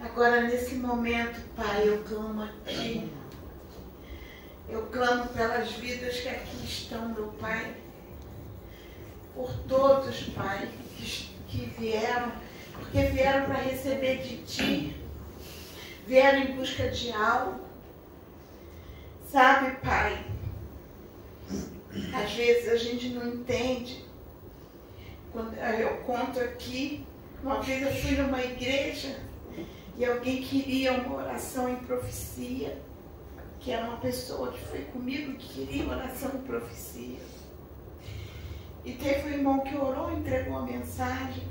Agora, nesse momento, Pai, eu clamo a Ti. Eu clamo pelas vidas que aqui estão, meu Pai. Por todos, Pai, que, que vieram, porque vieram para receber de Ti. Vieram em busca de algo. Sabe, Pai, às vezes a gente não entende. Quando eu conto aqui, uma vez eu fui numa igreja e alguém queria uma oração em profecia, que era uma pessoa que foi comigo que queria oração em profecia. E teve um irmão que orou, entregou a mensagem.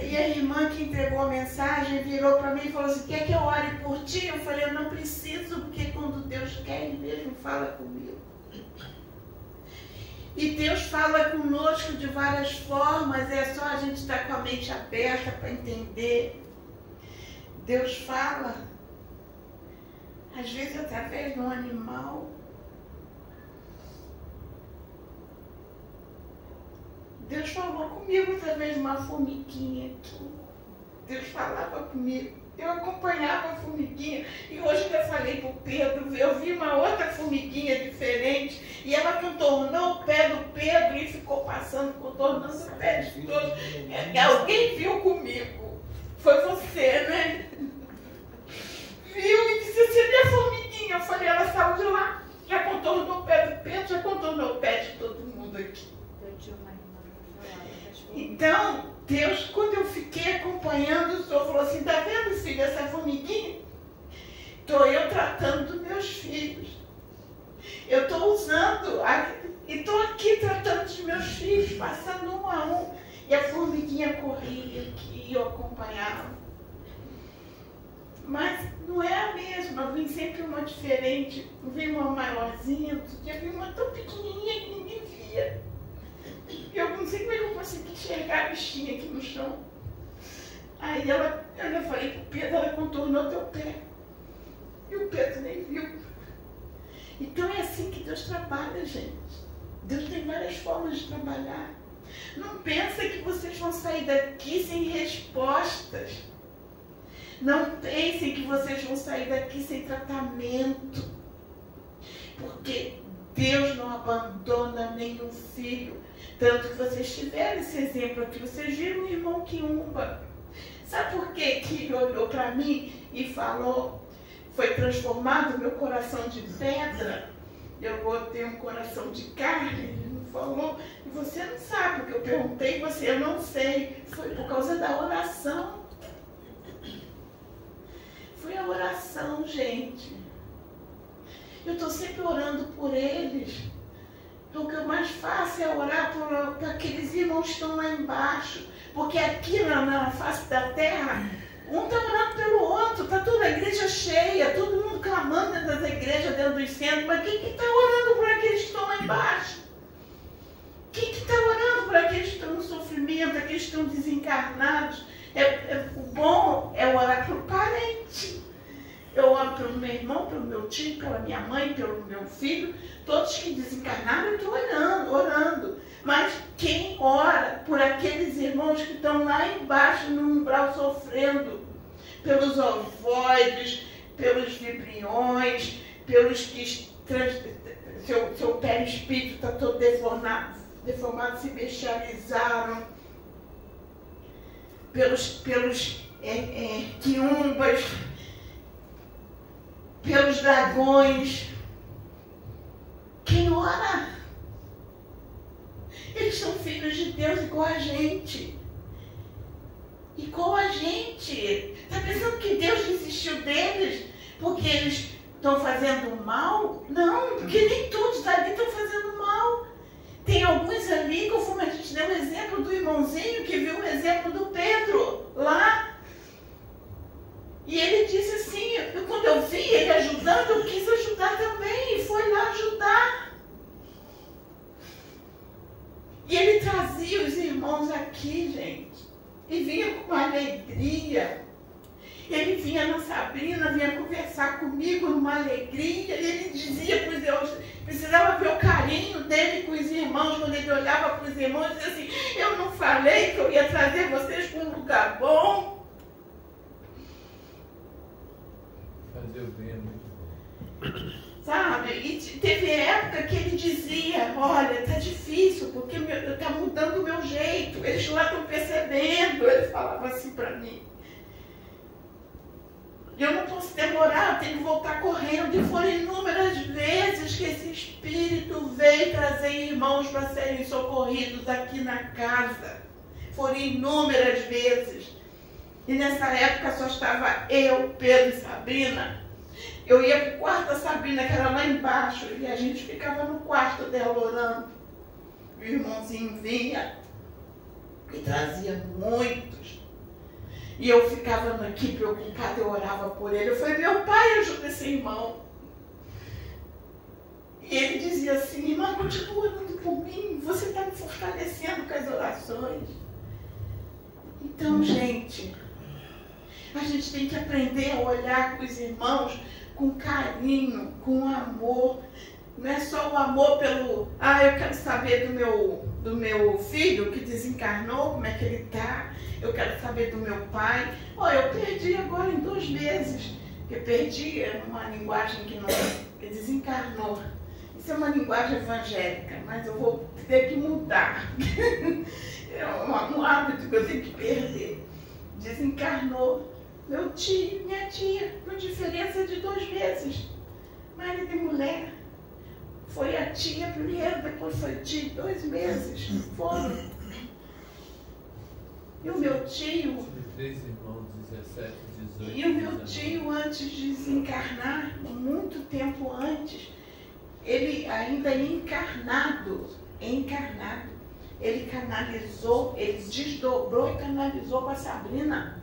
E a irmã que entregou a mensagem virou para mim e falou assim: Quer que eu ore por ti? Eu falei: Eu não preciso, porque quando Deus quer, Ele mesmo fala comigo. E Deus fala conosco de várias formas, é só a gente estar com a mente aberta para entender. Deus fala, às vezes através de um animal. Deus falou comigo através de uma formiguinha aqui. Deus falava comigo. Eu acompanhava a formiguinha e hoje eu falei para o Pedro, eu vi uma outra formiguinha diferente e ela contornou o pé do Pedro e ficou passando, contornando o pé de todos. Alguém viu comigo. Foi você, né? Viu e disse assim, minha formiguinha. Eu falei, ela saiu de lá. Já contornou o pé do Pedro, já contornou o pé de todo mundo aqui. Então, Deus, quando eu fiquei acompanhando, o Senhor falou assim, tá vendo, filho, essa formiguinha? Estou eu tratando dos meus filhos. Eu estou usando, e estou aqui tratando dos meus filhos, passando um a um. E a formiguinha corria e eu acompanhava. Mas não é a mesma, vem sempre uma diferente. Vem uma maiorzinha, outro dia vem uma tão pequenininha que ninguém via. Eu não sei como é que eu consegui enxergar a bichinha aqui no chão. Aí ela, eu falei pro Pedro, ela contornou teu pé. E o Pedro nem viu. Então é assim que Deus trabalha, gente. Deus tem várias formas de trabalhar. Não pensa que vocês vão sair daqui sem respostas. Não pensem que vocês vão sair daqui sem tratamento. Porque Deus não abandona nenhum filho. Tanto que vocês tiveram esse exemplo aqui, vocês viram o irmão Quiumba. Sabe por que que ele olhou para mim e falou, foi transformado meu coração de pedra? Eu vou ter um coração de carne. Ele falou, e você não sabe, porque eu perguntei você, eu não sei. Foi por causa da oração. Foi a oração, gente. Eu estou sempre orando por eles. Então, o que eu mais faço é orar por, aqueles irmãos que estão lá embaixo. Porque aqui na, na face da terra, um está orando pelo outro, está toda a igreja cheia, todo mundo clamando dentro das igrejas, dentro dos centros, mas quem está orando por aqueles que estão lá embaixo? Quem está que tá orando por aqueles que estão no sofrimento, aqueles que estão desencarnados? É, é, o bom é orar para o parente. Eu oro pelo meu irmão, pelo meu tio, pela minha mãe, pelo meu filho, todos que desencarnaram, eu estou orando, orando. Mas quem ora por aqueles irmãos que estão lá embaixo no umbral sofrendo, pelos ovoides, pelos vibriões, pelos que trans, seu, seu perispírito está todo deformado, deformado, se bestializaram, pelos, pelos é, é, quiumbas, pelos dragões. Quem ora? Eles são filhos de Deus igual a gente. Igual a gente. Está pensando que Deus desistiu deles porque eles estão fazendo mal? Não, porque nem todos ali estão fazendo mal. Tem alguns ali, conforme a gente deu o exemplo do irmãozinho que viu o exemplo do Pedro lá e ele disse assim, quando eu vi ele ajudando, eu quis ajudar também, e foi lá ajudar. via os irmãos aqui, gente, e vinha com uma alegria. Ele vinha na Sabrina, vinha conversar comigo numa alegria, e ele dizia para os irmãos, precisava ver o carinho dele com os irmãos, quando ele olhava para os irmãos dizia assim, eu não falei que eu ia trazer vocês para um lugar bom. Fazer o bem é muito bom. Sabe? E teve época que ele dizia, olha, tá difícil, porque meu, tá mudando o meu jeito, eles lá estão percebendo. Ele falava assim para mim. Eu não posso demorar, eu tenho que voltar correndo. E foram inúmeras vezes que esse espírito veio trazer irmãos para serem socorridos aqui na casa. Foram inúmeras vezes. E nessa época só estava eu, Pedro e Sabrina. Eu ia para o quarto da Sabrina, que era lá embaixo, e a gente ficava no quarto dela orando. O irmãozinho vinha e trazia muitos. E eu ficava aqui preocupada, eu orava por ele. Eu falei, meu pai ajuda esse irmão. E ele dizia assim, irmã, continua orando por mim, você está me fortalecendo com as orações. Então, gente, a gente tem que aprender a olhar para os irmãos com carinho, com amor. Não é só o amor pelo, ah, eu quero saber do meu, do meu filho que desencarnou, como é que ele está. Eu quero saber do meu pai. Oh, eu perdi agora em dois meses. Que perdi é uma linguagem que não que desencarnou. Isso é uma linguagem evangélica, mas eu vou ter que mudar. é um hábito que eu tenho que perder. Desencarnou meu tio, minha tia, com diferença de dois meses. Marido e mulher. Foi a tia primeiro, depois foi tio, dois meses. Foram. E o meu tio. Três irmãos, 17, 18. E o meu tio, antes de desencarnar, muito tempo antes, ele ainda encarnado, encarnado, ele canalizou, ele desdobrou e canalizou com a Sabrina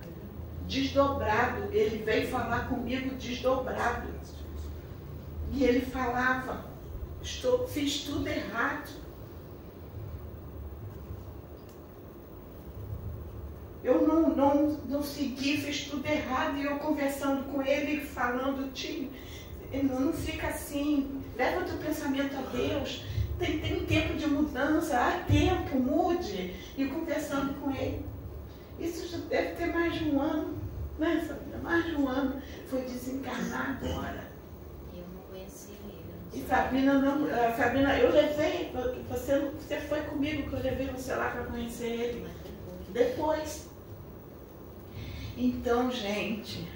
desdobrado. Ele veio falar comigo desdobrado. E ele falava, estou, fiz tudo errado. Eu não, não, não segui, fiz tudo errado. E eu conversando com ele, falando, tio, não fica assim, leva teu pensamento a Deus. Tem, tem tempo de mudança, há tempo, mude. E conversando com ele. Isso já deve ter mais de um ano, né, Sabrina? Mais de um ano. Foi desencarnar agora. Eu não conheci ele. E Sabrina não. A Sabrina, eu levei, você, você foi comigo que eu levei você lá para conhecer ele. Depois. Então, gente,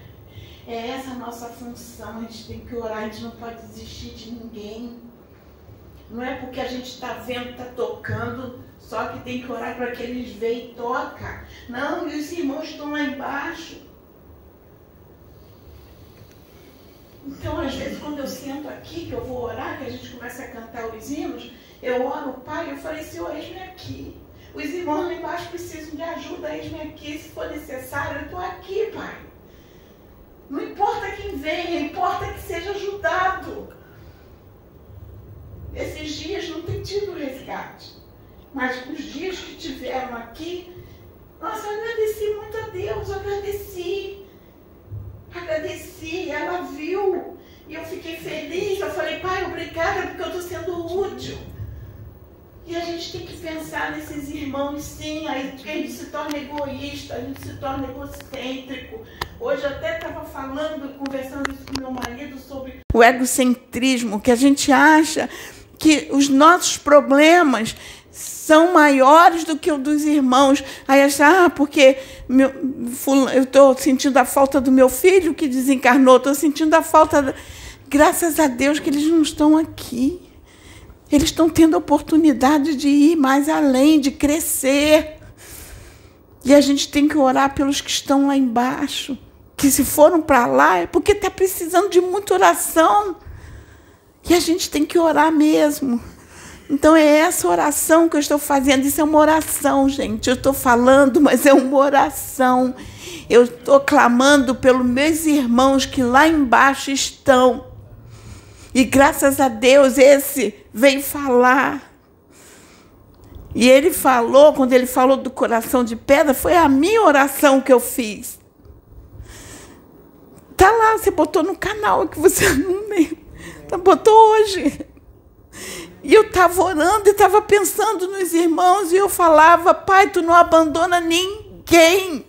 é essa a nossa função. A gente tem que orar, a gente não pode desistir de ninguém. Não é porque a gente está vendo, está tocando, só que tem que orar para que eles vejam e tocam. Não, e os irmãos estão lá embaixo. Então, às vezes, quando eu sento aqui, que eu vou orar, que a gente começa a cantar os hinos, eu oro, Pai, eu falei, Senhor, eis-me aqui. Os irmãos lá embaixo precisam de ajuda, eis-me aqui. Se for necessário, eu estou aqui, Pai. Não importa quem venha, importa que seja ajudado. Esses dias não tem tido resgate. Mas os dias que tiveram aqui, nossa, eu agradeci muito a Deus, eu agradeci. Agradeci, ela viu. E eu fiquei feliz. Eu falei, pai, obrigada, porque eu estou sendo útil. E a gente tem que pensar nesses irmãos, sim, aí a gente se torna egoísta, a gente se torna egocêntrico. Hoje até estava falando, conversando isso com meu marido sobre o egocentrismo, que a gente acha que os nossos problemas são maiores do que o dos irmãos. Aí acha, ah, porque meu, eu estou sentindo a falta do meu filho que desencarnou, estou sentindo a falta. Da... Graças a Deus que eles não estão aqui. Eles estão tendo a oportunidade de ir mais além, de crescer. E a gente tem que orar pelos que estão lá embaixo. Que se foram para lá é porque está precisando de muita oração. E a gente tem que orar mesmo. Então é essa oração que eu estou fazendo. Isso é uma oração, gente. Eu estou falando, mas é uma oração. Eu estou clamando pelos meus irmãos que lá embaixo estão. E graças a Deus esse veio falar. E ele falou, quando ele falou do coração de pedra, foi a minha oração que eu fiz. Tá lá, você botou no canal que você não lembra. Botou hoje. E eu estava orando e estava pensando nos irmãos e eu falava, Pai, tu não abandona ninguém.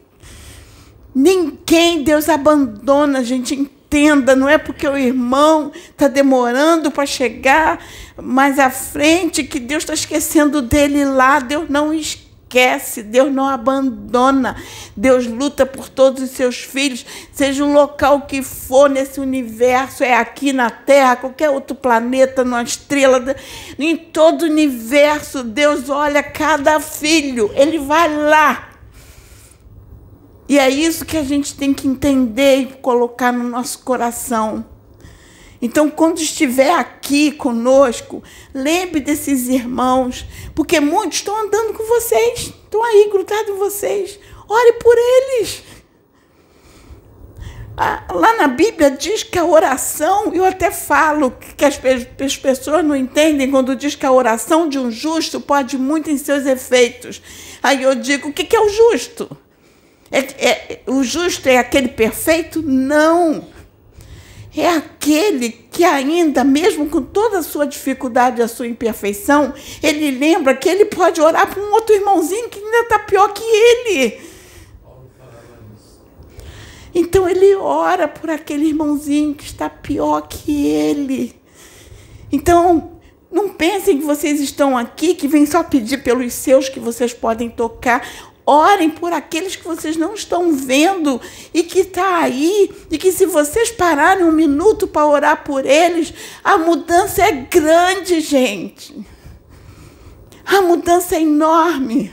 Ninguém, Deus abandona a gente entenda, não é porque o irmão está demorando para chegar mais à frente que Deus está esquecendo dele lá. Deus não esquece, Deus não abandona. Deus luta por todos os seus filhos, seja o local que for nesse universo, é aqui na Terra, qualquer outro planeta, numa estrela, em todo o universo, Deus olha cada filho, ele vai lá e é isso que a gente tem que entender e colocar no nosso coração. Então, quando estiver aqui conosco, lembre desses irmãos, porque muitos estão andando com vocês, estão aí grudados em vocês. Ore por eles. Ah, lá na Bíblia diz que a oração, eu até falo que as, as pessoas não entendem quando diz que a oração de um justo pode muito em seus efeitos. Aí eu digo: o que é o justo? É, é, o justo é aquele perfeito? Não. É aquele que ainda, mesmo com toda a sua dificuldade, a sua imperfeição, ele lembra que ele pode orar para um outro irmãozinho que ainda está pior que ele. Então ele ora por aquele irmãozinho que está pior que ele. Então, não pensem que vocês estão aqui, que vêm só pedir pelos seus que vocês podem tocar. Orem por aqueles que vocês não estão vendo e que está aí, e que se vocês pararem um minuto para orar por eles, a mudança é grande, gente. A mudança é enorme.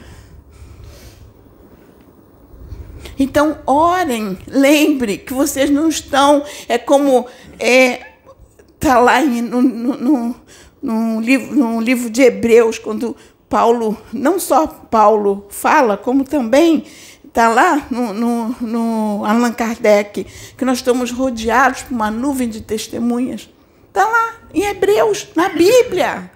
Então, orem, lembre que vocês não estão, é como é, tá lá em, no, no, no, livro, no livro de Hebreus, quando Paulo, não só Paulo fala, como também está lá no, no, no, Allan Kardec, que nós estamos rodeados por uma nuvem de testemunhas. Está lá, em Hebreus, na Bíblia.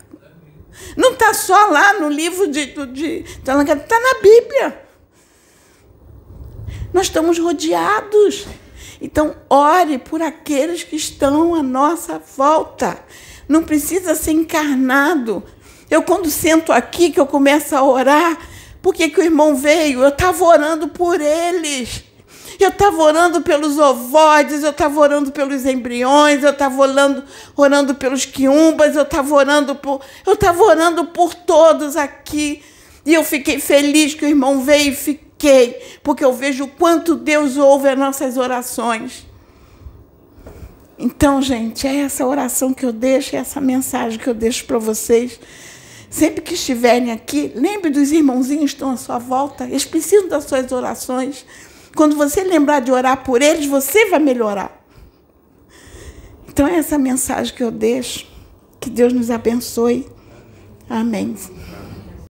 Não está só lá no livro de, de, de Allan Kardec, está na Bíblia. Nós estamos rodeados. Então, ore por aqueles que estão à nossa volta. Não precisa ser encarnado, eu, quando sento aqui, que eu começo a orar, por que, que o irmão veio? Eu estava orando por eles. Eu estava orando pelos ovoides, eu estava orando pelos embriões, eu estava orando, orando pelos quiumbas, eu estava orando por, eu estava orando por todos aqui. E eu fiquei feliz que o irmão veio e fiquei, porque eu vejo o quanto Deus ouve as nossas orações. Então, gente, é essa oração que eu deixo, é essa mensagem que eu deixo para vocês. Sempre que estiverem aqui, lembre dos irmãozinhos que estão à sua volta. Eles precisam das suas orações. Quando você lembrar de orar por eles, você vai melhorar. Então, é essa mensagem que eu deixo. Que Deus nos abençoe. Amém.